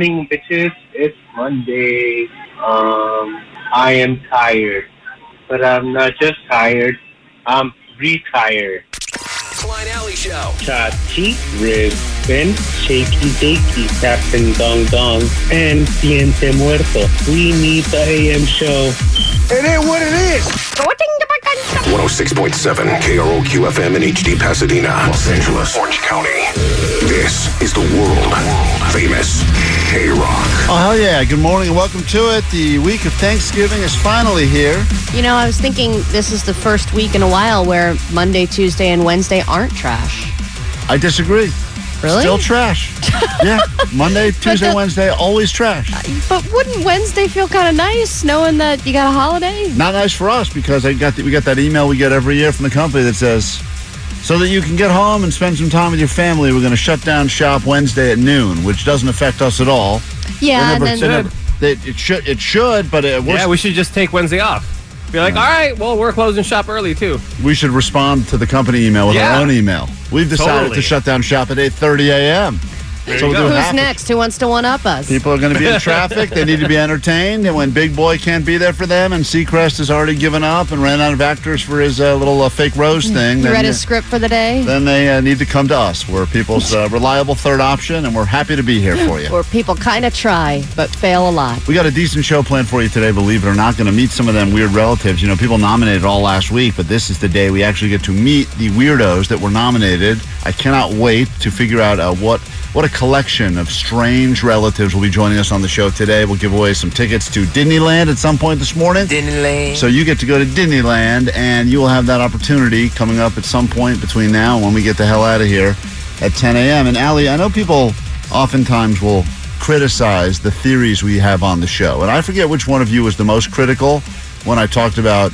bitches. It's Monday. Um, I am tired, but I'm not just tired. I'm retired. Klein Alley Show. Chachi, ribbon, shaky dakey, Captain Dong Dong, and Diente Muerto. We need the AM show. It ain't what it is. 106.7 KROQ FM in HD Pasadena, Los Angeles, Orange County. This is the world famous K Rock. Oh, hell yeah. Good morning and welcome to it. The week of Thanksgiving is finally here. You know, I was thinking this is the first week in a while where Monday, Tuesday, and Wednesday aren't trash. I disagree. Really? Still trash. yeah. Monday, Tuesday, the- Wednesday, always trash. Uh, but wouldn't Wednesday feel kind of nice knowing that you got a holiday? Not nice for us because I got the, we got that email we get every year from the company that says, so that you can get home and spend some time with your family, we're going to shut down shop Wednesday at noon, which doesn't affect us at all. Yeah, They and then they never- they- it should, it should, but uh, it, Yeah, we should just take Wednesday off. Be like, all right, well, we're closing shop early too. we should respond to the company email with Yeah. our own email. We've decided Totally. to shut down shop at 8:30 a.m. There So we'll go. do half who's of- next? Who wants to one up us? People are going to be in traffic. They need to be entertained. And when Big Boy can't be there for them, and Seacrest has already given up and ran out of actors for his uh, little uh, fake rose thing, You then, read his script for the day? then they uh, need to come to us. We're people's uh, reliable third option, and we're happy to be here for you. Where people kind of try, but fail a lot. We got a decent show planned for you today, believe it or not. Going to meet some of them weird relatives. You know, people nominated all last week, but this is the day we actually get to meet the weirdos that were nominated. I cannot wait to figure out uh, what what a collection of strange relatives will be joining us on the show today. We'll give away some tickets to Disneyland at some point this morning. Disneyland. So you get to go to Disneyland, and you will have that opportunity coming up at some point between now and when we get the hell out of here at 10 a.m. And Allie, I know people oftentimes will criticize the theories we have on the show, and I forget which one of you was the most critical when I talked about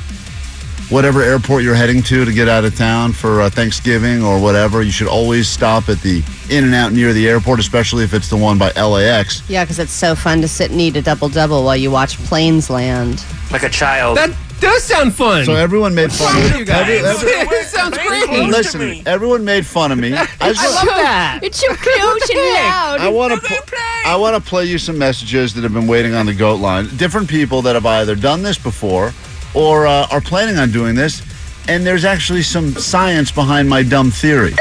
whatever airport you're heading to to get out of town for uh, Thanksgiving or whatever. You should always stop at the In and Out near the airport, especially if it's the one by LAX. Yeah, because it's so fun to sit and eat a double double while you watch planes land. Like a child. That does sound fun. So everyone made fun of you guys. Every- every- it sounds great. Listen, everyone made fun of me. I, just I love that. It's so cute and loud. I want to. I want to play you some messages that have been waiting on the goat line. Different people that have either done this before or uh, are planning on doing this, and there's actually some science behind my dumb theory.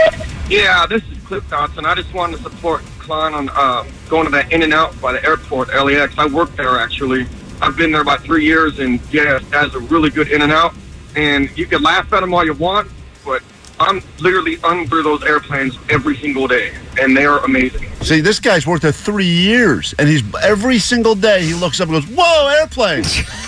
Yeah, this is Cliff Dodson. I just wanted to support Klein on uh, going to that In and Out by the airport, LAX. I work there actually. I've been there about three years, and yeah, that's a really good In and Out. And you can laugh at them all you want, but I'm literally under those airplanes every single day, and they are amazing. See, this guy's worked there three years, and he's every single day he looks up and goes, "Whoa, airplane!"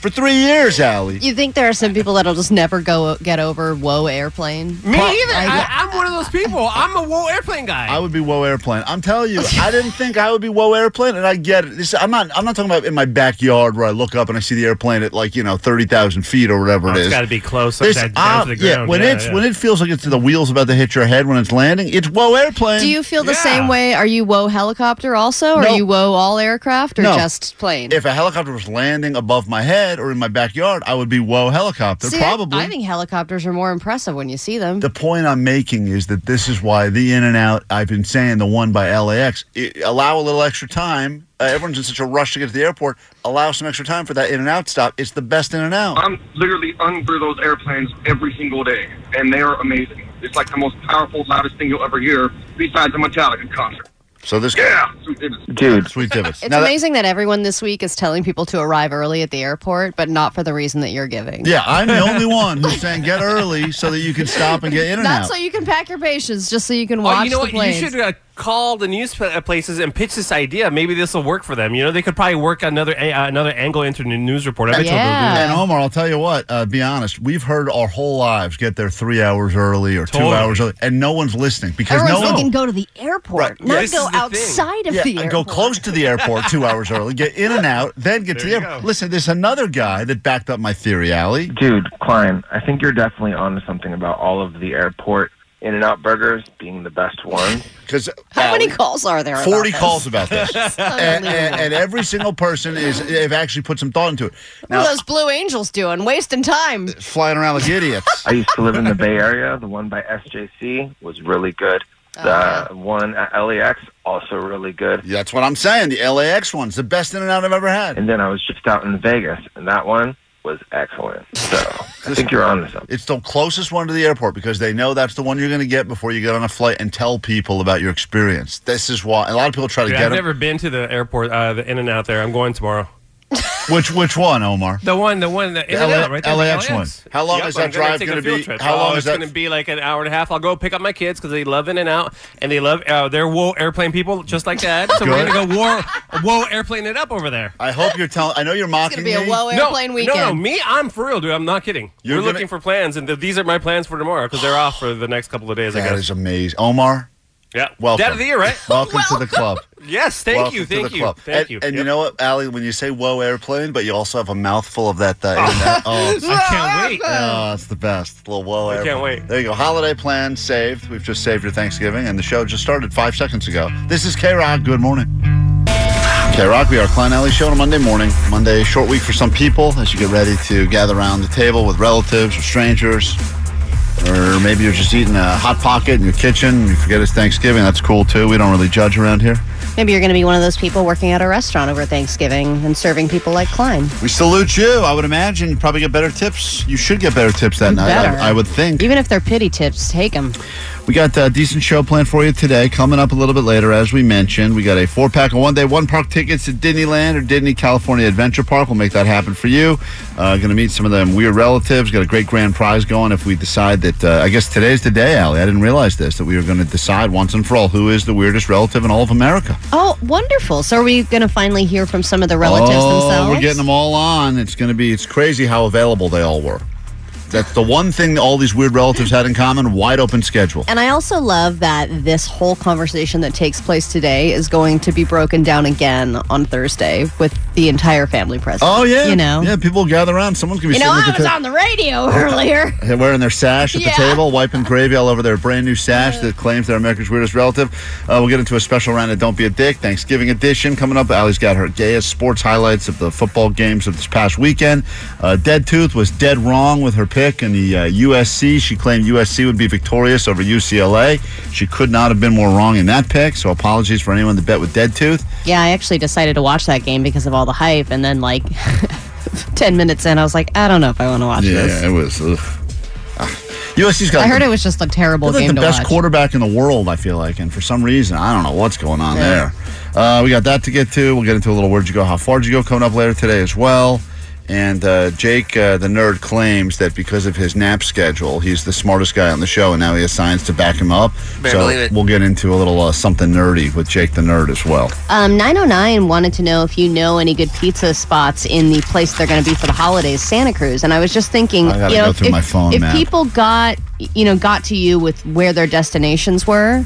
For three years, Allie. You think there are some people that'll just never go get over whoa airplane? Me either. I, I'm one of those people. I'm a whoa airplane guy. I would be whoa airplane. I'm telling you, I didn't think I would be whoa airplane, and I get it. This, I'm not. I'm not talking about in my backyard where I look up and I see the airplane at like you know thirty thousand feet or whatever Oh, it it's got to be close like This- that down to the yeah, ground. when it's yeah. when it feels like it's the wheels about to hit your head when it's landing, it's whoa airplane. Do you feel the Yeah. same way? Are you whoa helicopter also? Or No. are you whoa all aircraft or No. just plane? if a helicopter was landing above my head or in my backyard, I would be whoa helicopter. See, I- probably. I, think helicopters are more impressive when you see them. the point I'm making is that this is why the in and out. I've been saying the one by LAX. It, allow a little extra time. Uh, everyone's in such a rush to get to the airport. Allow some extra time for that in and out stop. It's the best in and out. I'm literally under those airplanes every single day, and they are amazing. It's like the most powerful, loudest thing you'll ever hear, besides a Metallica concert. So this Yeah, sweet. Dude, sweet divots. It's Now that- amazing that everyone this week is telling people to arrive early at the airport, but not for the reason that you're giving. yeah, I'm the only one who's saying get early so that you can stop and get in and Not out. so you can pack your patience, just so you can watch Oh, you know the what? planes. You should uh, call the news uh, places and pitch this idea. Maybe this will work for them. You know, they could probably work another uh, another angle into the news report. I bet you'll do Yeah. that. and Omar, I'll tell you what. Uh, be honest, we've heard our whole lives get there three hours early or two hours early, and no one's listening because Everyone's no one. thinking go to the airport, Right, not this go is the thing. outside of Yeah, the and airport. go close to the airport two hours early, get in and out, then get to the airport. go. Listen, there's another guy that backed up my theory, Allie. dude, Klein, I think you're definitely onto something about all of the airport In and Out burgers being the best one. Because How many uh, calls are there? about 40 this? calls about this. and, and, and every single person is they've actually put some thought into it. What are those Blue Angels doing? Wasting time. Uh, flying around like idiots. I used to live in the Bay Area. The one by SJC was really good. Oh, the one at LAX also really good. That's what I'm saying. The LAX one's the best in and out I've ever had. And then I was just out in Vegas, and that one was excellent. So I think you're on to something. It's the closest one to the airport because they know that's the one you're going to get before you get on a flight and tell people about your experience. This is why a lot of people try to Dude, get I've them. never been to the airport, uh, the In and Out there. I'm going tomorrow. Which which one, Omar? The one, the one, the In and LA Out, right there. the LAX one. How long Yep, is that I'm gonna drive gonna be? trip. How long oh, is it's that- going to be like an hour and a half. I'll go pick up my kids because they love In and Out and they love. Uh, they're whoa airplane people just like that. So we're going to go whoa, whoa airplane it up over there. I hope you're telling. I know you're It's mocking gonna be a me. whoa airplane no, weekend. No, no, me, I'm for real, dude. I'm not kidding. You're we're gonna- looking for plans, and th- these are my plans for tomorrow because they're off for the next couple of days. I That guess. is amazing, Omar. Yeah. Welcome. Dad of the year, right? Welcome to the club. yes. Thank Welcome you. Thank you. club. Thank and, you. And you know what, Allie? When you say "whoa airplane," but you also have a mouthful of that. Uh, that, that oh, I can't wait. Oh, it's the best. little whoa I airplane. can't wait. There you go. Holiday plan saved. We've just saved your Thanksgiving, and the show just started five seconds ago. This is K Rock. Good morning. K Rock, we are Klein Alley Show on a Monday morning. Monday, short week for some people as you get ready to gather around the table with relatives or strangers. Or maybe you're just eating a hot pocket in your kitchen. and You forget it's Thanksgiving. That's cool too. We don't really judge around here. Maybe you're going to be one of those people working at a restaurant over Thanksgiving and serving people like Klein. We salute you. I would imagine you probably get better tips. You should get better tips that night. Better. I, I would think. Even if they're pity tips, take them. We got a decent show planned for you today. Coming up a little bit later, as we mentioned, we got a four pack of one day, one park tickets to Disneyland or Disney California Adventure Park. We'll make that happen for you. Uh, going to meet some of them weird relatives. Got a great grand prize going if we decide that. Uh, I guess today's the day, Allie. I didn't realize this that we were going to decide once and for all who is the weirdest relative in all of America. Oh, wonderful. So are we going to finally hear from some of the relatives oh, themselves? we're getting them all on. It's going to be. It's crazy how available they all were. That's the one thing all these weird relatives had in common: wide open schedule. And I also love that this whole conversation that takes place today is going to be broken down again on Thursday with the entire family present. Oh yeah, You know? yeah. People gather around. Someone's gonna be You know, I was ta- on the radio earlier. Wearing their sash at Yeah. the table, wiping gravy all over their brand new sash that claims they're America's weirdest relative. Uh, we'll get into a special round of Don't Be a Dick, Thanksgiving edition coming up. Allie's got her gayest sports highlights of the football games of this past weekend. Uh, Dead Tooth was dead wrong with her pick in the uh, USC. She claimed USC would be victorious over UCLA. She could not have been more wrong in that pick, so apologies for anyone that bet with Dead Tooth. yeah, I actually decided to watch that game because of all the hype. And then, like, 10 minutes in, I was like, I don't know if I want to watch this. it was. Ugh. Ah. USC's got I heard it was just a terrible like game the to best watch. quarterback in the world, I feel like, and for some reason, I don't know what's going on there. Uh, we got that to get to. We'll get into a little where'd you go, how far did you go coming up later today as well. And uh, Jake, uh, the nerd, claims that because of his nap schedule, he's the smartest guy on the show, and now he has science to back him up. Better so believe it. we'll get into a little uh, something nerdy with Jake the nerd as well. Um, 909 wanted to know if you know any good pizza spots in the place they're going to be for the holidays, Santa Cruz. And I was just thinking, I gotta you know, go if, through my phone if map. people got, you know, got to you with where their destinations were,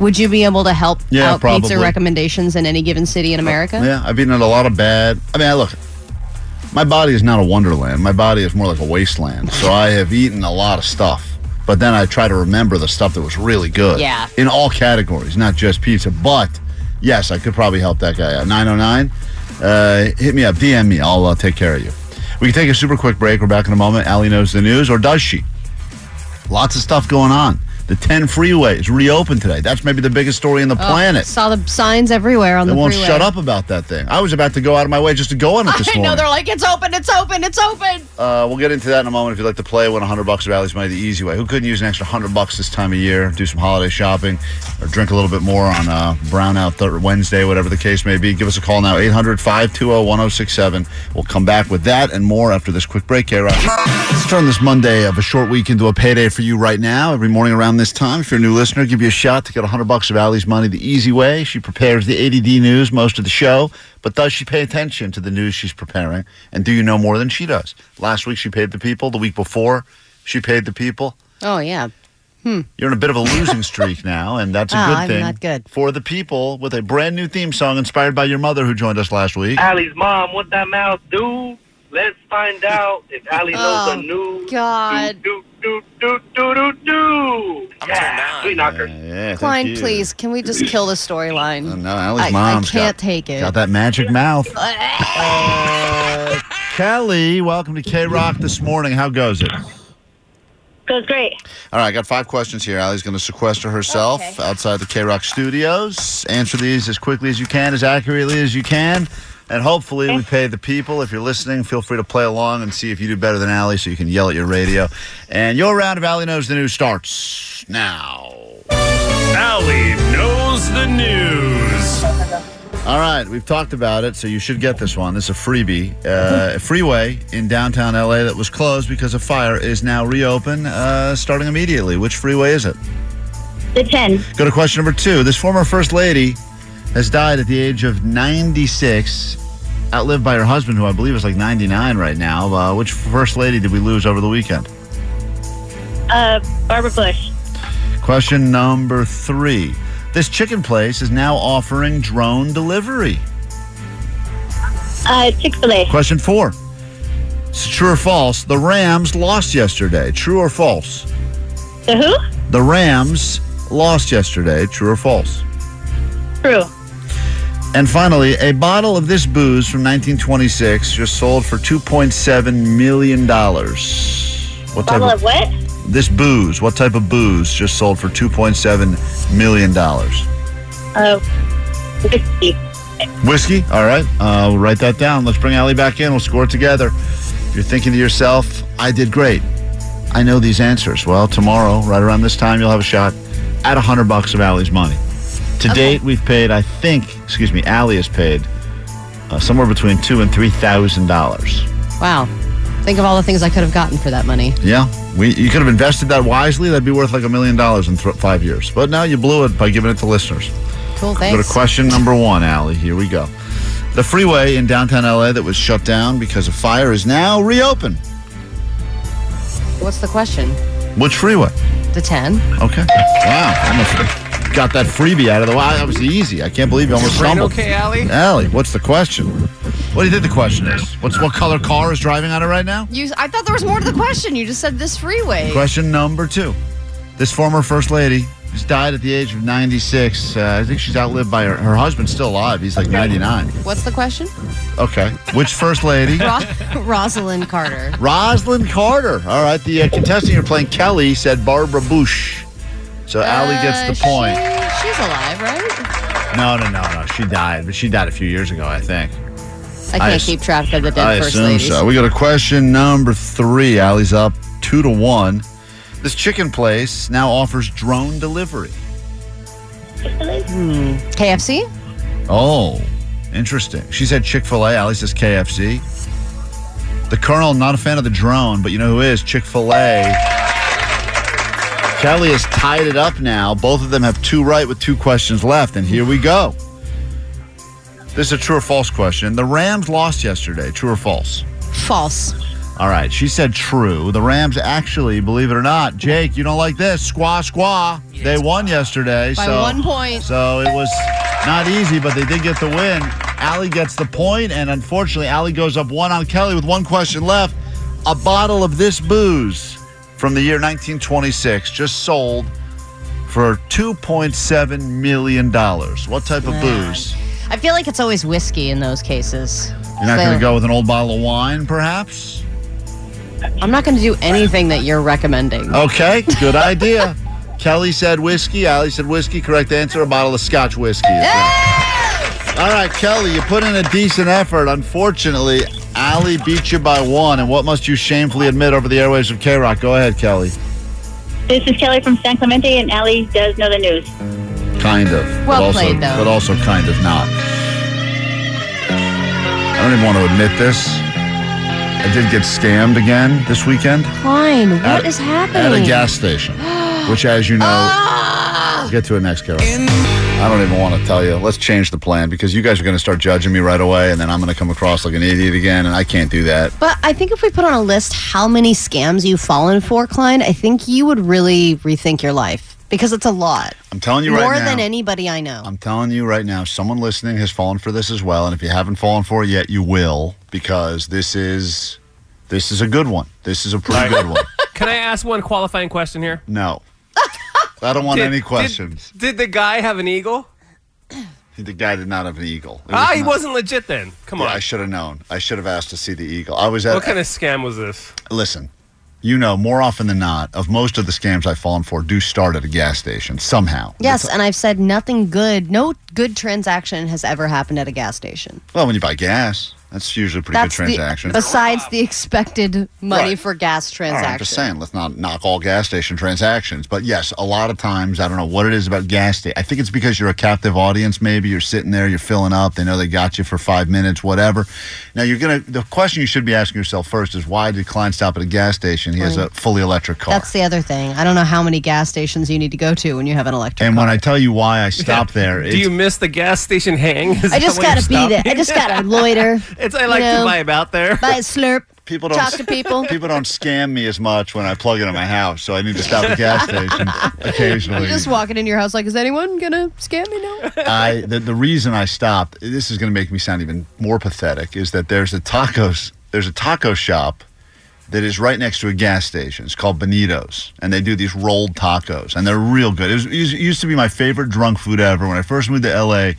would you be able to help Yeah, out probably. pizza recommendations in any given city in America? Yeah, I've eaten at a lot of bad. I mean, I look, my body is not a wonderland. My body is more like a wasteland. So I have eaten a lot of stuff. But then I try to remember the stuff that was really good. Yeah. In all categories, not just pizza. But yes, I could probably help that guy out. 909, uh, hit me up, DM me. I'll uh, take care of you. We can take a super quick break. We're back in a moment. Allie knows the news, or does she? Lots of stuff going on. The 10 freeway is reopened today. That's maybe the biggest story in the Oh, planet. Saw the signs everywhere on They the won't freeway. shut up about that thing. I was about to go out of my way just to go on it this I morning. know they're like, it's open, it's open, it's open. Uh, we'll get into that in a moment. If you'd like to play, win 100 bucks of Allie's Money the easy way. Who couldn't use an extra 100 bucks this time of year? Do some holiday shopping or drink a little bit more on uh, Brownout th- Wednesday, whatever the case may be. Give us a call now, 800 520 1067. We'll come back with that and more after this quick break. Rock. Let's turn this Monday of a short week into a payday for you right now. Every morning around this time, if you're a new listener, give you a shot to get 100 bucks of Allie's Money the easy way. She prepares the ADD news most of the show, but does she pay attention to the news she's preparing? And do you know more than she does? Last week she paid the people. The week before she paid the people. Oh, yeah. You're in a bit of a losing streak now, and that's a Ah, good I'm thing not good. for the people with a brand new theme song inspired by your mother who joined us last week. Allie's mom, what that mouth do? Let's find out if Allie knows Oh, a new. God. Do, do, do, do, do, do. Yeah, sweet knocker. Yeah, yeah, thank Klein, you. please, can we just kill the storyline? Oh, no, Allie's I, I can't got, take it. got that magic mouth. Uh, Kelly, welcome to K Rock this morning. How goes it? Goes great. All right, I got five questions here. Allie's going to sequester herself Okay. outside the K Rock studios. Answer these as quickly as you can, as accurately as you can. And hopefully, we eh. pay the people. If you're listening, feel free to play along and see if you do better than Allie so you can yell at your radio. And your round of Allie Knows the News starts now. Allie knows the news. All right, we've talked about it, so you should get this one. This is a freebie. Uh, a freeway in downtown LA that was closed because of fire is now reopened, uh, starting immediately. Which freeway is it? The 10. Go to question number two. This former first lady has died at the age of 96, outlived by her husband, who I believe is like 99 right now. Uh, which first lady did we lose over the weekend? Uh, Barbara Bush. Question number three. This chicken place is now offering drone delivery. Uh, Chick fil A. Question four. It's true or false? The Rams lost yesterday. True or false? The who? The Rams lost yesterday. True or false? True. And finally, a bottle of this booze from 1926 just sold for 2.7 million dollars. What type Bottle of of what? This booze? What type of booze just sold for 2.7 million dollars? Uh, whiskey. Whiskey. All right, uh, we'll write that down. Let's bring Allie back in. We'll score it together. If you're thinking to yourself, "I did great. I know these answers." Well, tomorrow, right around this time, you'll have a shot at a hundred bucks of Allie's money. To date, we've paid. I think. Excuse me. Allie has paid uh, somewhere between two and three thousand dollars. Wow. Think of all the things I could have gotten for that money. Yeah, we you could have invested that wisely. That'd be worth like a million dollars in th- five years. But now you blew it by giving it to listeners. Cool, Go thanks. to question number one, Allie. Here we go. The freeway in downtown LA that was shut down because of fire is now reopened. What's the question? Which freeway? The 10? Okay. Wow. Almost got that freebie out of the way. That was easy. I can't believe you almost stumbled. okay, Allie? Allie, what's the question? What do you think the question is? What's what color car is driving on it right now? You, I thought there was more to the question. You just said this freeway. Question number two. This former first lady who's died at the age of 96. Uh, I think she's outlived by her, her husband's still alive. He's like 99. What's the question? Okay. Which first lady? Ro- Rosalynn Carter. Rosalynn Carter. All right. The uh, contestant you're playing, Kelly, said Barbara Bush. So Allie gets Uh, the point. she- she's alive, right? No, no, no, no. She died, but she died a few years ago, I think. I I can't ass- keep track of the dead I first assume ladies. so. We got a question number three. Allie's up two to one. This chicken place now offers drone delivery. KFC? Oh, interesting. She said Chick fil A. Allie says KFC. The Colonel, not a fan of the drone, but you know who is? Chick fil A. Kelly has tied it up now. Both of them have two right with two questions left, and here we go. This is a true or false question. The Rams lost yesterday. True or false? False. All right. She said true. The Rams actually, believe it or not, Jake, you don't like this. Squaw, squaw. they won yesterday. By so, one point. So it was not easy, but they did get the win. Allie gets the point, and unfortunately, Allie goes up one on Kelly with one question left. A bottle of this booze from the year 1926 just sold for $2.7 million. What type of booze? I feel like it's always whiskey in those cases. You're not So- going to go with an old bottle of wine, perhaps? I'm not going to do anything that you're recommending. Okay, good idea. Kelly said whiskey. Allie said whiskey. Correct answer: a bottle of Scotch whiskey. is right. All right, Kelly, you put in a decent effort. Unfortunately, Allie beat you by one. And what must you shamefully admit over the airwaves of K Rock? Go ahead, Kelly. This is Kelly from San Clemente, and Allie does know the news. Kind of. Well but also, played, though. But also kind of not. I don't even want to admit this. I did get scammed again this weekend Klein, what At- is happening? at a gas station, which, as you know, Ah! get to it next, Carol. I don't even want to tell you. Let's change the plan because you guys are going to start judging me right away, and then I'm going to come across like an idiot again, and I can't do that. But I think if we put on a list how many scams you've fallen for, Klein, I think you would really rethink your life because it's a lot. I'm telling you More right now. than anybody I know. I'm telling you right now, someone listening has fallen for this as well, and if you haven't fallen for it yet, you will because this is this is a good one. This is a pretty good one. Can I ask one qualifying question here? No, I don't want Did- any questions. Did, the guy have an eagle? the guy did not have an eagle. It Ah, was he not- wasn't legit then. Come Yeah, on. I should have known. I should have asked to see the eagle. I was at. what kind of scam was this? listen, you know, more often than not, of most of the scams I've fallen for do start at a gas station somehow. yes, and I've said nothing good, no good transaction has ever happened at a gas station. Well, when you buy gas, that's usually a pretty That's good transaction. The, besides the expected money Right. for gas All transaction. right, I'm just saying, let's not knock all gas station transactions. But yes, a lot of times, I don't know what it is about gas station. I think it's because you're a captive audience. Maybe you're sitting there, you're filling up. They know they got you for five minutes, whatever. Now you're gonna. The question you should be asking yourself first is why did Klein stop at a gas station? He has a fully electric car. That's the other thing. I don't know how many gas stations you need to go to when you have an electric car. and when I tell you why I stopped there, Do it's, you miss the gas station hang? Is I that just why you gotta be there. I just gotta loiter. It's I you like know, to vibe out there. buy a slurp, people don't talk to people. people don't scam me as much when I plug into my house, so I need to stop at the gas station occasionally. You're just walking in your house like, is anyone gonna scam me now? I the, the reason I stopped. This is going to make me sound even more pathetic. Is that there's a tacos there's a taco shop that is right next to a gas station. It's called Benito's, and they do these rolled tacos, and they're real good. It, was, it used to be my favorite drunk food ever. When I first moved to LA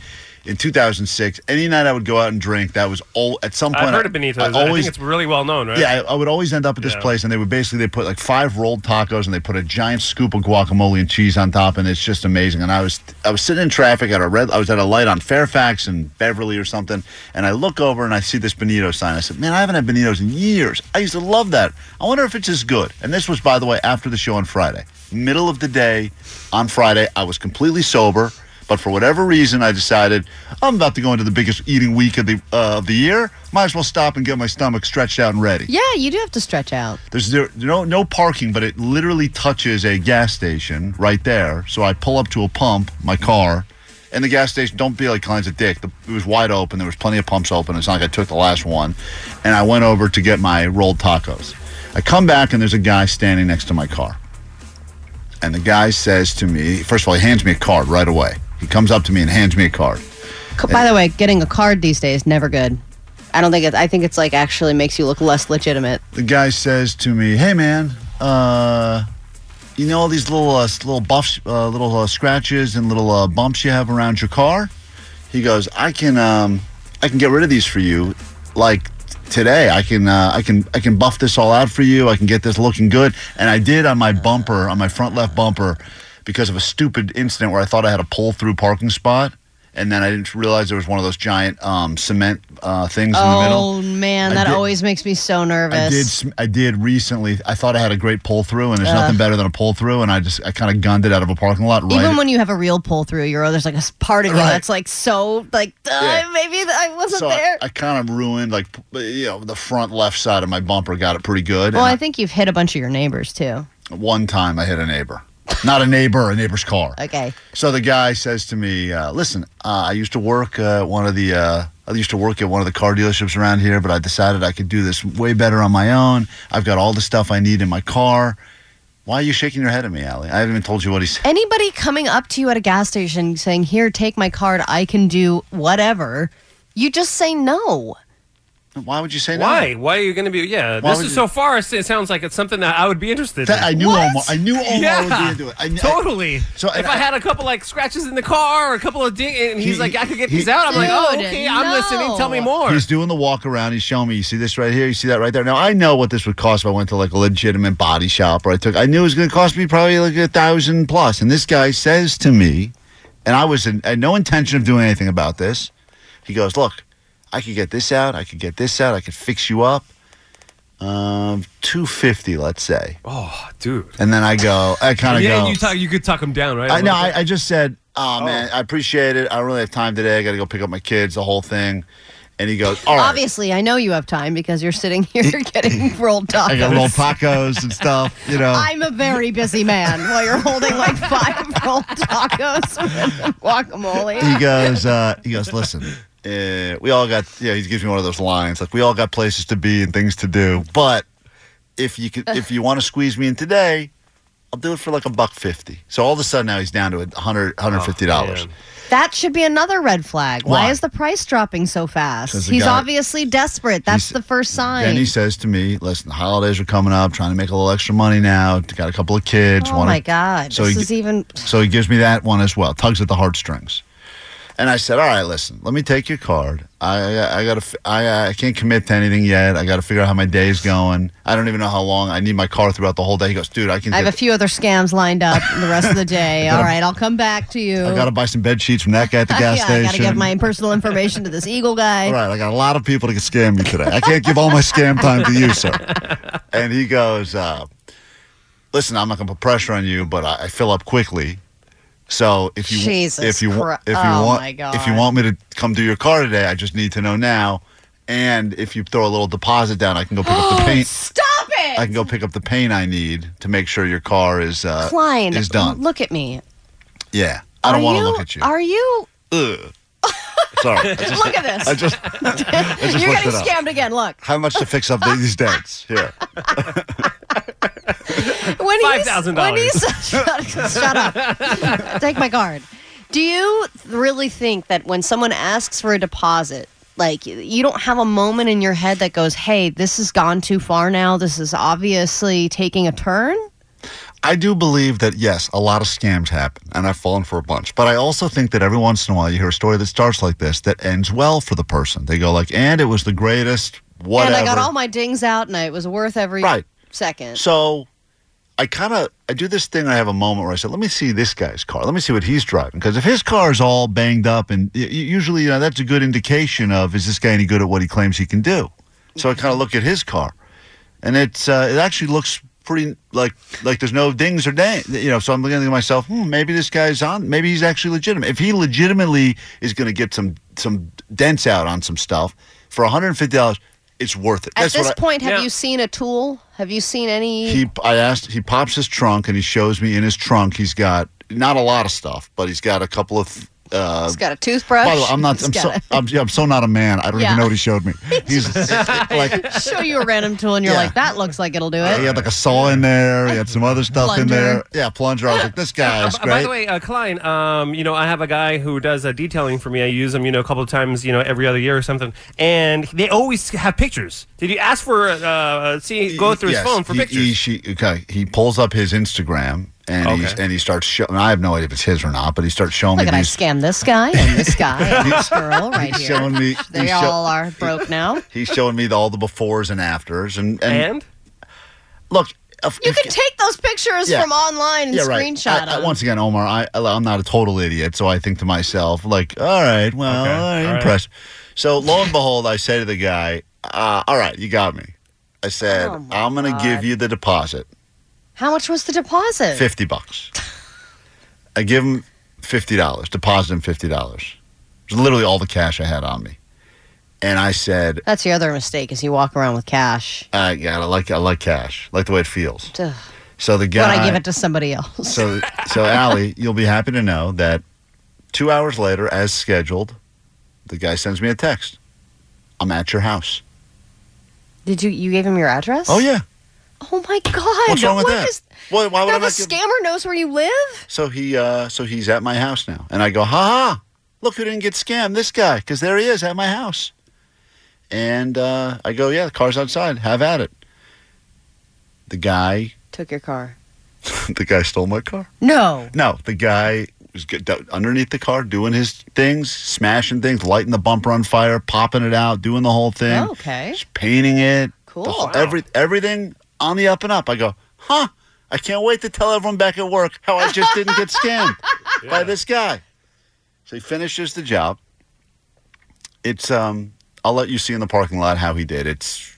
in 2006, any night I would go out and drink, that was all. At some point, I've heard I- of Benito's. I I, always think it's really well known, right? yeah, I, I would always end up at this Yeah. place, and they would basically they put like five rolled tacos, and they put a giant scoop of guacamole and cheese on top, and it's just amazing. And I was I was sitting in traffic at a red, I was at a light on Fairfax and Beverly or something, and I look over and I see this Benito sign. I said, "Man, I haven't had Benitos in years. I used to love that. I wonder if it's as good." And this was, by the way, after the show on Friday, middle of the day on Friday. I was completely sober. But for whatever reason, I decided I'm about to go into the biggest eating week of the uh, of the year. Might as well stop and get my stomach stretched out and ready. yeah, you do have to stretch out. There's there, no no parking, but it literally touches a gas station right there. So I pull up to a pump, my car, and the gas station. Don't be like Klein's a dick. The, it was wide open. There was plenty of pumps open. It's not like I took the last one, and I went over to get my rolled tacos. I come back and there's a guy standing next to my car, and the guy says to me, first of all, he hands me a card right away. He comes up to me and hands me a card. By the way, getting a card these days never good. I don't think it. I think it's like actually makes you look less legitimate. the guy says to me, "Hey man, uh, you know all these little uh, little buffs, uh, little uh, scratches and little uh, bumps you have around your car?" He goes, "I can um, I can get rid of these for you, like." Today, I can uh, I can I can buff this all out for you. I can get this looking good, and I did on my bumper, on my front left bumper, because of a stupid incident where I thought I had a pull through parking spot, and then I didn't realize there was one of those giant um, cement uh, things in the middle. Oh man, I that did- always makes me so nervous. I did. sm- I did recently. I thought I had a great pull through, and there's nothing better than a pull through. And I just, I kind of gunned it out of a parking lot. Right. Even when you have a real pull through, you're there's like a s- part of you Right. that's like so like Yeah. maybe th- I wasn't so I, there. I kind of ruined, like, p- you know, the front left side of my bumper got it pretty good. well, and I think you've hit a bunch of your neighbors too. One time I hit a neighbor, not a neighbor, a neighbor's car. Okay. So the guy says to me, uh, "Listen, uh, I used to work uh, at one of the uh, I used to work at one of the car dealerships around here, but I decided I could do this way better on my own. I've got all the stuff I need in my car. Why are you shaking your head at me, Allie? I haven't even told you what he said. Anybody coming up to you at a gas station saying, "Here, take my card. I can do whatever," you just say no. Why would you say no? Why? Why are you going to be? Yeah, Why this is you- so far. It sounds like it's something that I would be interested That- in. I knew Omar. I knew Omar yeah, would be into it. I, kn- totally. So, if I, I- had a couple like scratches in the car or a couple of ding, and he's He- like, I could get he- these out. I'm like, oh, Dude, okay, I'm listening. Tell me more. He's doing the walk around. He's showing me. You see this right here. You see that right there. Now I know what this would cost if I went to like a legitimate body shop or I took. I knew it was going to cost me probably like a thousand plus. And this guy says to me, and I was in, I had no intention of doing anything about this. He goes, "Look, I could get this out. I could get this out. I could fix you up. Um, two fifty, let's say." oh, dude. And then I go, I kind of Yeah, go. you talk. You could talk him down, right? I, no, little bit? I, I just said, oh, man, I appreciate it. I don't really have time today. I got to go pick up my kids, the whole thing. And he goes, all right. Obviously, I know you have time because you're sitting here getting rolled tacos. I got rolled tacos and stuff, you know. I'm a very busy man while you're holding like five rolled tacos with guacamole. he goes, uh, he goes, listen, uh, we all got, yeah, he gives me one of those lines like we all got places to be and things to do, but if you could, if you want to squeeze me in today, I'll do it for like a buck fifty. So all of a sudden now he's down to a hundred, hundred fifty dollars. man. That should be another red flag. Why, Why? is the price dropping so fast? He's guy- obviously desperate. That's the first sign. Then he says to me, "Listen, the holidays are coming up. Trying to make a little extra money now. Got a couple of kids. oh wanna- my God. So this he- is even. So he gives me that one as well. Tugs at the heartstrings. And I said, "All right, listen. Let me take your card. I I, I got to. I I can't commit to anything yet. I got to figure out how my day's going. I don't even know how long. I need my car throughout the whole day." He goes, "Dude, I can. I have a few other scams lined up the rest of the day. All right, I'll come back to you. I got to buy some bed sheets from that guy at the gas yeah, station. I got to give my personal information to this Eagle guy. All right, I got a lot of people to scam me today. I can't give all my scam time to you, sir. And he goes, uh, "Listen, I'm not going to put pressure on you, but I, I fill up quickly. So if you Jesus if you wa- Chri- if you oh want my God. if you want me to come do your car today, I just need to know now. And if you throw a little deposit down, I can go pick up the paint. Stop it! I can go pick up the paint I need to make sure your car is uh, Klein, is done. look at me. Yeah, I don't Are want to you- look at you. Are you? Ugh. Sorry, I just, Look at this. I just I just You're looked getting it up. scammed again. Look. How much to fix up these dents? Here. When $5,000. Shut, shut up. Take my card. Do you really think that when someone asks for a deposit, like you don't have a moment in your head that goes, "Hey, this has gone too far now. This is obviously taking a turn." I do believe that yes, a lot of scams happen, and I've fallen for a bunch. But I also think that every once in a while you hear a story that starts like this that ends well for the person. They go like, "And it was the greatest." Whatever. And I got all my dings out, and it was worth every Right. Second. So I kind of I do this thing. I have a moment where I said, "Let me see this guy's car. Let me see what he's driving." Because if his car is all banged up, and y- usually you know that's a good indication of is this guy any good at what he claims he can do. So I kind of look at his car, and it's uh, it actually looks pretty like like there's no dings or dang. You know, so I'm looking at myself. Hmm, maybe this guy's on. Maybe he's actually legitimate. If he legitimately is going to get some some dents out on some stuff for 150 dollars, it's worth it. At That's this what I, point, have Yeah. you seen a tool? Have you seen any? he I asked he pops his trunk and he shows me in his trunk he's got not a lot of stuff, but he's got a couple of uh He's got a toothbrush. by the way, I'm not. I'm so. got I'm, yeah, I'm so not a man. I don't Yeah. even know what he showed me. He's like a- show you a random tool, and you're Yeah. like, "That looks like it'll do it. he it." had like a saw in there. He had some other stuff in there. Yeah, plunger. I was like, this guy Uh, great. By the way, uh, Klein, um, you know, I have a guy who does uh, detailing for me. I use him, you know, a couple of times, you know, every other year or something. And they always have pictures. Did you ask for, uh, see, go through Yes, his phone for he, pictures? He, she, okay, he pulls up his Instagram and he's and he starts showing. I have no idea if it's his or not, but he starts showing Look me at I these. scammed this guy and this guy and this girl right He's here. showing me. They he's show- all are broke now. He's showing me the, all the befores and afters, and and, and? look. if- You if- can take those pictures Yeah. from online and yeah, right. screenshot I- I- them. once again, Omar, I, I'm not a total idiot, so I think to myself, like, all right, well, Okay, all right, all right. impressed. So lo and behold, I say to the guy, uh, all right, you got me. I said, Oh, I'm going to give you the deposit, How much was the deposit? 50 bucks. I give him $50, deposit him $50. It was literally all the cash I had on me. And I said, That's the other mistake is you walk around with cash. uh, yeah, I like, I like cash, I like the way it feels. Ugh. So the guy. I give it to somebody else. So, so Allie, you'll be happy to know that two hours later, as scheduled, the guy sends me a text. I'm at your house. Did you you gave him your address? Oh yeah. Oh my god. What's wrong with What that? is- Why, why would now I the not give- scammer knows where you live? So he, uh, so he's at my house now, and I go, ha ha! Look who didn't get scammed. This guy, because there he is at my house. And uh, I go, yeah, the car's outside. Have at it. The guy, Took your car. the guy stole my car. No. No, the guy was get underneath the car doing his things, smashing things, lighting the bumper on fire, popping it out, doing the whole thing, Oh, okay. painting it. Cool. the whole- every everything on the up and up. I go, huh? I can't wait to tell everyone back at work how I just didn't get scammed by this guy. So he finishes the job. It's um, I'll let you see in the parking lot how he did. It's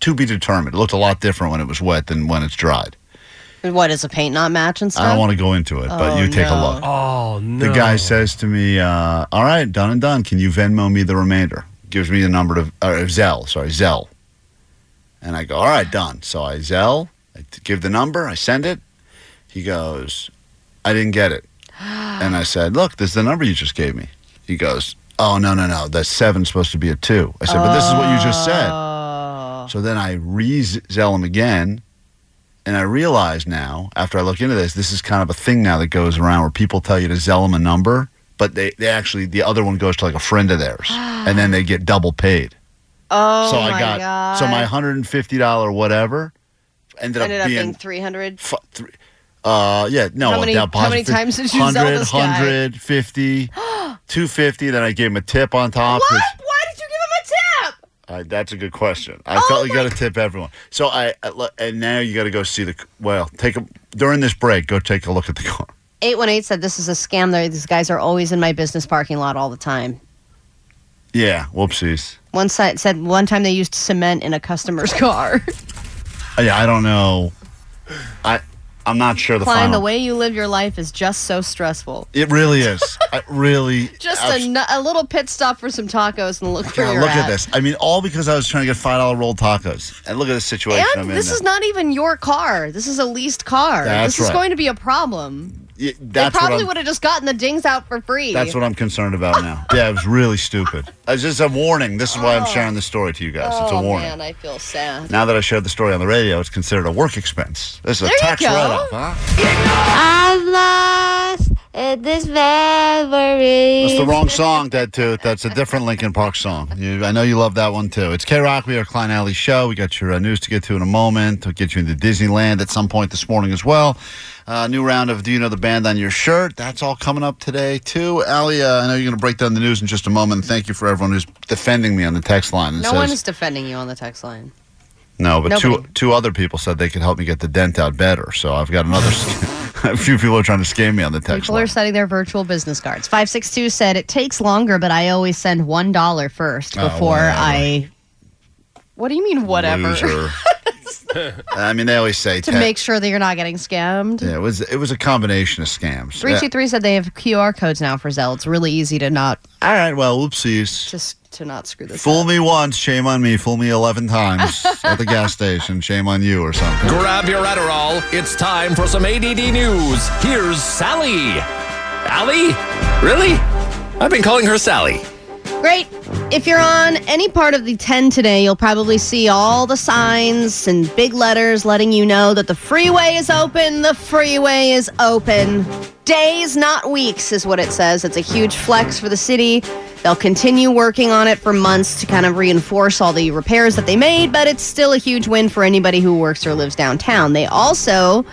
to be determined. It looked a lot different when it was wet than when it's dried. What is a paint not match and stuff? I don't want to go into it, but Oh, you take a look. Oh no. The guy says to me, uh, "All right, done and done. Can you Venmo me the remainder?" Gives me the number to uh, Zelle. Sorry, Zelle. And I go, "All right, done." So I Zell, I give the number. I send it. He goes, "I didn't get it." and I said, "Look, this is the number you just gave me." He goes, "Oh no, no, no. That seven's supposed to be a two. I said, "But this is what you just said." Oh. So then I re Zell him again. And I realize now, after I look into this, this is kind of a thing now that goes around where people tell you to Zell them a number, but they, they actually, the other one goes to like a friend of theirs, and then they get double paid. Oh so my I got, god. so my $150 whatever ended, up. ended up up being, being 300. fu- three, uh, yeah, no. How many- how many times did you Zelle 100, this guy? 100, 50, 250, then I gave him a tip on top. What? Why did you give him a tip? that's a good question. I Oh felt you got to tip everyone. So I, I and now you got to go see the. Well, take a during this break. Go take a look at the car. 818 said this is a scam. There, These guys are always in my business parking lot all the time. Yeah, whoopsies. One side said one time they used cement in a customer's car. Yeah, I don't know. I I'm not sure the Klein, final. the way you live your life is just so stressful. it really is. I really. Just abs- a, a little pit stop for some tacos and look where God, you're look at. at this. I mean, all because I was trying to get five dollar rolled tacos. And look at this situation I'm And in. this now. is not even your car. This is a leased car. That's this is right. going to be a problem. Yeah, They probably would have just gotten the dings out for free. That's what I'm concerned about now. yeah, it was really stupid. It's just a warning. This is why I'm sharing the story to you guys. it's a oh warning. man, I feel sad. Now that I shared the story on the radio, it's considered a work expense. This is a There you tax go. write-off, huh? I'm lost in this memory. That's the wrong song, Dead Tooth. That's a different Linkin Park song. You, I know you love that one too. It's K Rock. We are Klein Alley Show. We got your uh, news to get to in a moment. We'll get you into Disneyland at some point this morning as well. Uh, new round of Do You Know the Band on Your Shirt. That's all coming up today too. Allie, uh, I know you're going to break down the news in just a moment. Thank you for everyone who's defending me on the text line. No says- one is defending you on the text line. No, but two Nobody. two other people said they could help me get the dent out better. So I've got another. a few people are trying to scam me on the text People line. are setting their virtual business cards. 562 said it takes longer, but I always send $1 first Oh, before. I. What do you mean, whatever? Loser. I mean, they always say to te- make sure that you're not getting scammed. Yeah, it was it was a combination of scams. Three two three said they have QR codes now for Zelle. It's really easy to not All right, well, oopsies. just to not screw this. Fool me once, shame on me. Fool me eleven times at the gas station, shame on you or something. Grab your Adderall. It's time for some ADD news. Here's Sally. Allie? Really? I've been calling her Sally. Great. If you're on any part of the 10 today, you'll probably see all the signs and big letters letting you know that the freeway is open. The freeway is open. Days, not weeks, is what it says. It's a huge flex for the city. They'll continue working on it for months to kind of reinforce all the repairs that they made, but it's still a huge win for anybody who works or lives downtown. They also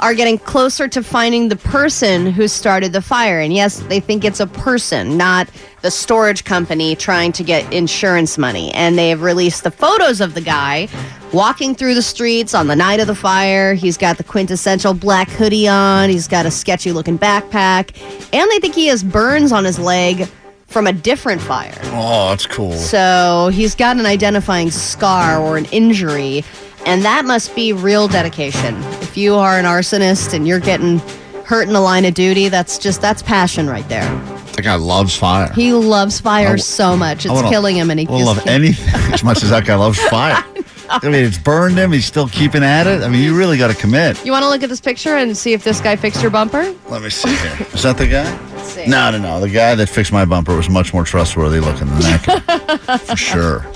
are getting closer to finding the person who started the fire. And yes, they think it's a person, not the storage company trying to get insurance money. And they have released the photos of the guy walking through the streets on the night of the fire. He's got the quintessential black hoodie on, he's got a sketchy looking backpack, and they think he has burns on his leg from a different fire. Oh, that's cool. So he's got an identifying scar or an injury, and that must be real dedication. If you are an arsonist and you're getting hurt in the line of duty, that's just that's passion right there. That guy loves fire. He loves fire I- so much; it's wouldn't- killing him, and he don't love can't- anything as much as that guy loves fire. I mean, it's burned him. He's still keeping at it. I mean, you really got to commit. You want to look at this picture and see if this guy fixed your bumper? Let me see here. Is that the guy? Let's see. No, no, no. The guy that fixed my bumper was much more trustworthy looking than that guy. for sure.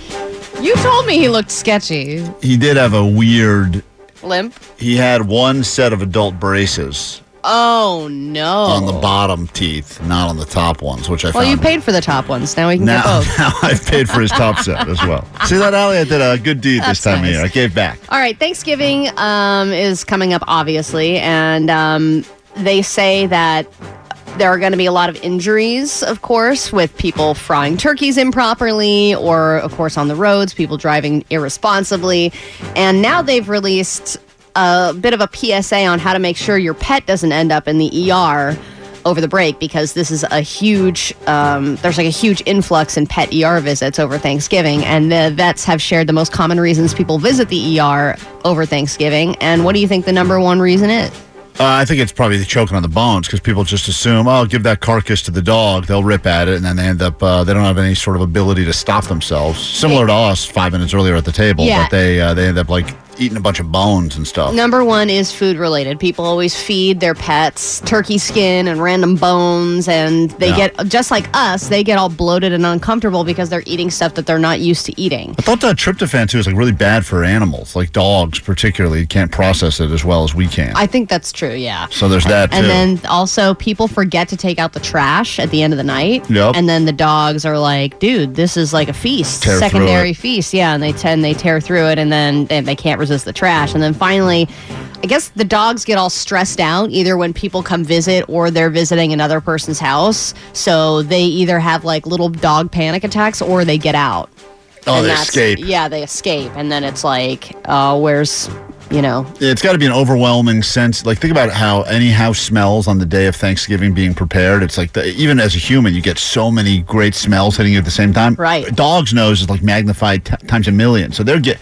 You told me he looked sketchy. He did have a weird. Limp. He had one set of adult braces Oh no! on the bottom teeth, not on the top ones, which I well, you paid for the top ones. Now we can get now, both. now I've paid for his top set as well. See that, Allie? I did a good deed That's this time nice. of year. I gave back. All right, Thanksgiving um, is coming up, obviously, and um, they say that there are going to be a lot of injuries, of course, with people frying turkeys improperly, or, of course, on the roads, people driving irresponsibly. And now they've released a bit of a PSA on how to make sure your pet doesn't end up in the ER over the break because this is a huge um, there's like a huge influx in pet er visits over thanksgiving. And the vets have shared the most common reasons people visit the er over thanksgiving. And what do you think the number one reason is Uh, I think it's probably the choking on the bones because people just assume, oh, give that carcass to the dog. They'll rip at it, and then they end up, uh, they don't have any sort of ability to stop themselves. Similar to us five minutes earlier at the table, Yeah. but they uh, they end up like eating a bunch of bones and stuff. Number one is food related. People always feed their pets turkey skin and random bones, and they Yeah. get just like us. They get all bloated and uncomfortable because they're eating stuff that they're not used to eating. I thought that tryptophan too is like really bad for animals, like dogs particularly can't process it as well as we can. I think that's true. Yeah. so there's that too. And then also, people forget to take out the trash at the end of the night. Yep. And then the dogs are like, "Dude, this is like a feast, Tear through secondary it. feast." Yeah, and they tend they tear through it, and then they, they can't resist the trash. And then finally, I guess the dogs get all stressed out either when people come visit or they're visiting another person's house. So they either have like little dog panic attacks or they get out. Oh, And they escape. Yeah, they escape, and then it's like, oh, where's you know It's got to be an overwhelming sense. Like, think about how any house smells on the day of Thanksgiving being prepared. It's like, the, even as a human, you get so many great smells hitting you at the same time. Right. A dog's nose is like magnified t- times a million. So they're get.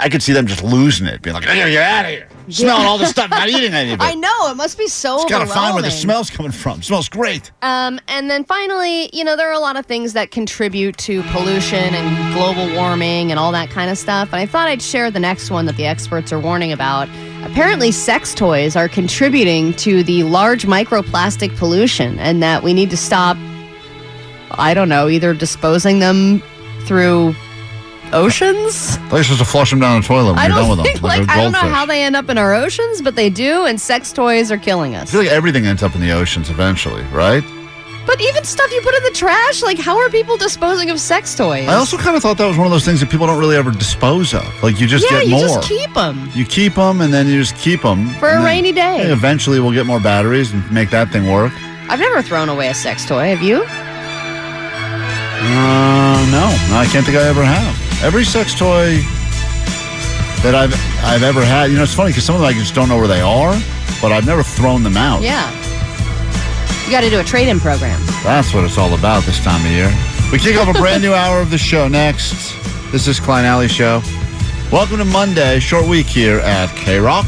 I could see them just losing it, being like, "Hey, "Get out of here!" Smelling all the stuff, not eating any of it. I know it must be so Just gotta find where the smell's coming from. smells great. Um, and then finally, you know, there are a lot of things that contribute to pollution and global warming and all that kind of stuff. And I thought I'd share the next one that the experts are warning about. Apparently, sex toys are contributing to the large microplastic pollution, and that we need to stop, I don't know, either disposing them through oceans. They're supposed to flush them down the toilet when I you're done don't with them. think, like, a I don't know goldfish. how they end up in our oceans, but they do, and sex toys are killing us. I us. feel like everything ends up in the oceans eventually, right? But even stuff you put in the trash, like how are people disposing of sex toys? I also kind of thought that was one of those things that people don't really ever dispose of. Like you just yeah, get you more. just keep them. You keep them and then you just keep them For a rainy day. eventually, we'll get more batteries and make that thing work. I've never thrown away a sex toy. Have you? Uh, no, no, I can't think I ever have. Every sex toy that I've I've ever had, you know, it's funny because some of them I just don't know where they are, but I've never thrown them out. Yeah. You got to do a trade-in program. That's what it's all about this time of year. We kick off a brand new hour of the show next. This is Klein Allie Show. Welcome to Monday, short week here at K Rock.